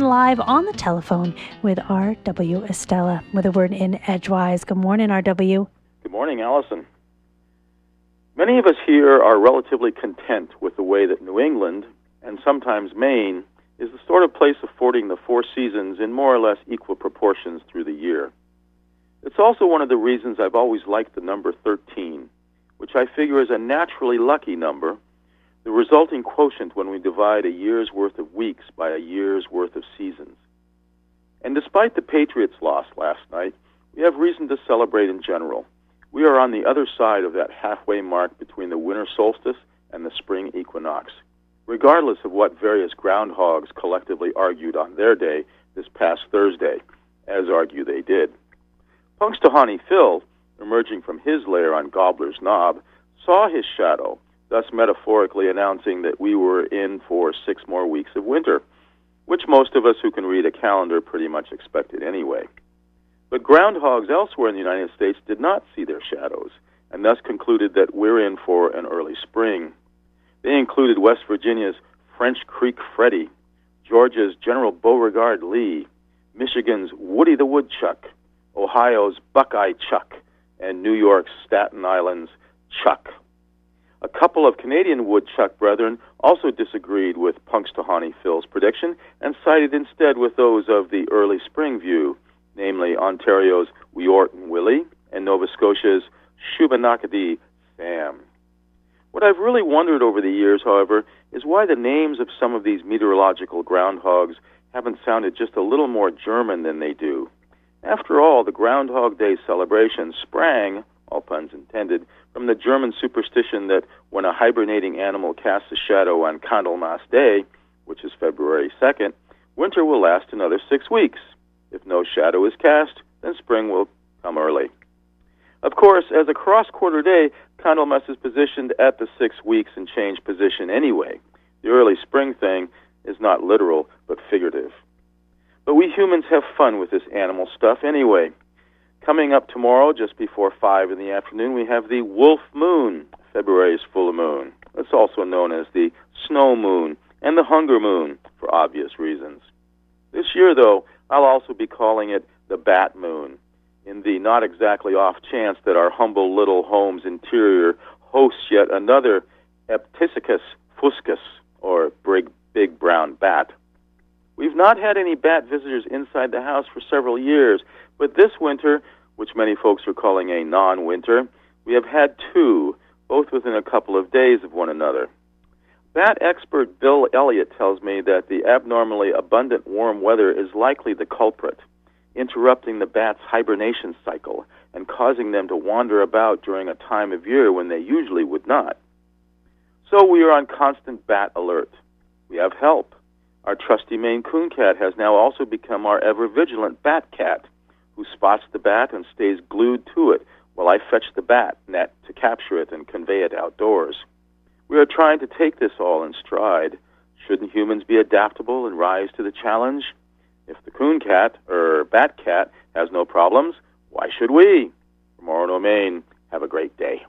live on the telephone with R.W. Estela with a word in Edgewise. Good morning, R.W. Good morning, Allison. Many of us here are relatively content with the way that New England, and sometimes Maine, is the sort of place affording the four seasons in more or less equal proportions through the year. It's also one of the reasons I've always liked the number 13, which I figure is a naturally lucky number the resulting quotient when we divide a year's worth of weeks by a year's worth of seasons. And despite the Patriots' loss last night, we have reason to celebrate in general. We are on the other side of that halfway mark between the winter solstice and the spring equinox, regardless of what various groundhogs collectively argued on their day this past Thursday, as argue they did. Punxsutawney Phil, emerging from his lair on Gobbler's Knob, saw his shadow thus metaphorically announcing that we were in for six more weeks of winter, which most of us who can read a calendar pretty much expected anyway. But groundhogs elsewhere in the United States did not see their shadows, and thus concluded that we're in for an early spring. They included West Virginia's French Creek Freddy, Georgia's General Beauregard Lee, Michigan's Woody the Woodchuck, Ohio's Buckeye Chuck, and New York's Staten Island's Chuck. A couple of Canadian woodchuck brethren also disagreed with Punxsutawney Phil's prediction and sided instead with those of the early spring view, namely Ontario's Wiarton Willie and Nova Scotia's Shubenacadie Sam. What I've really wondered over the years, however, is why the names of some of these meteorological groundhogs haven't sounded just a little more German than they do. After all, the Groundhog Day celebration sprang, all puns intended, from the German superstition that when a hibernating animal casts a shadow on Candlemas Day, which is February 2nd, winter will last another six weeks. If no shadow is cast, then spring will come early. Of course, as a cross quarter day, Candlemas is positioned at the six weeks and change position anyway. The early spring thing is not literal, but figurative. But we humans have fun with this animal stuff anyway. Coming up tomorrow, just before 5 in the afternoon, we have the Wolf Moon, February's full moon. It's also known as the Snow Moon and the Hunger Moon for obvious reasons. This year, though, I'll also be calling it the Bat Moon, in the not exactly off chance that our humble little home's interior hosts yet another Eptesicus fuscus, or big, big brown bat. We've not had any bat visitors inside the house for several years, but this winter which many folks are calling a non winter, we have had two, both within a couple of days of one another. Bat expert Bill Elliott tells me that the abnormally abundant warm weather is likely the culprit, interrupting the bats' hibernation cycle and causing them to wander about during a time of year when they usually would not. So we are on constant bat alert. We have help. Our trusty Maine coon cat has now also become our ever vigilant bat cat who spots the bat and stays glued to it while I fetch the bat net to capture it and convey it outdoors. We are trying to take this all in stride. Shouldn't humans be adaptable and rise to the challenge? If the coon cat, or bat cat, has no problems, why should we? From Orono, Maine, have a great day.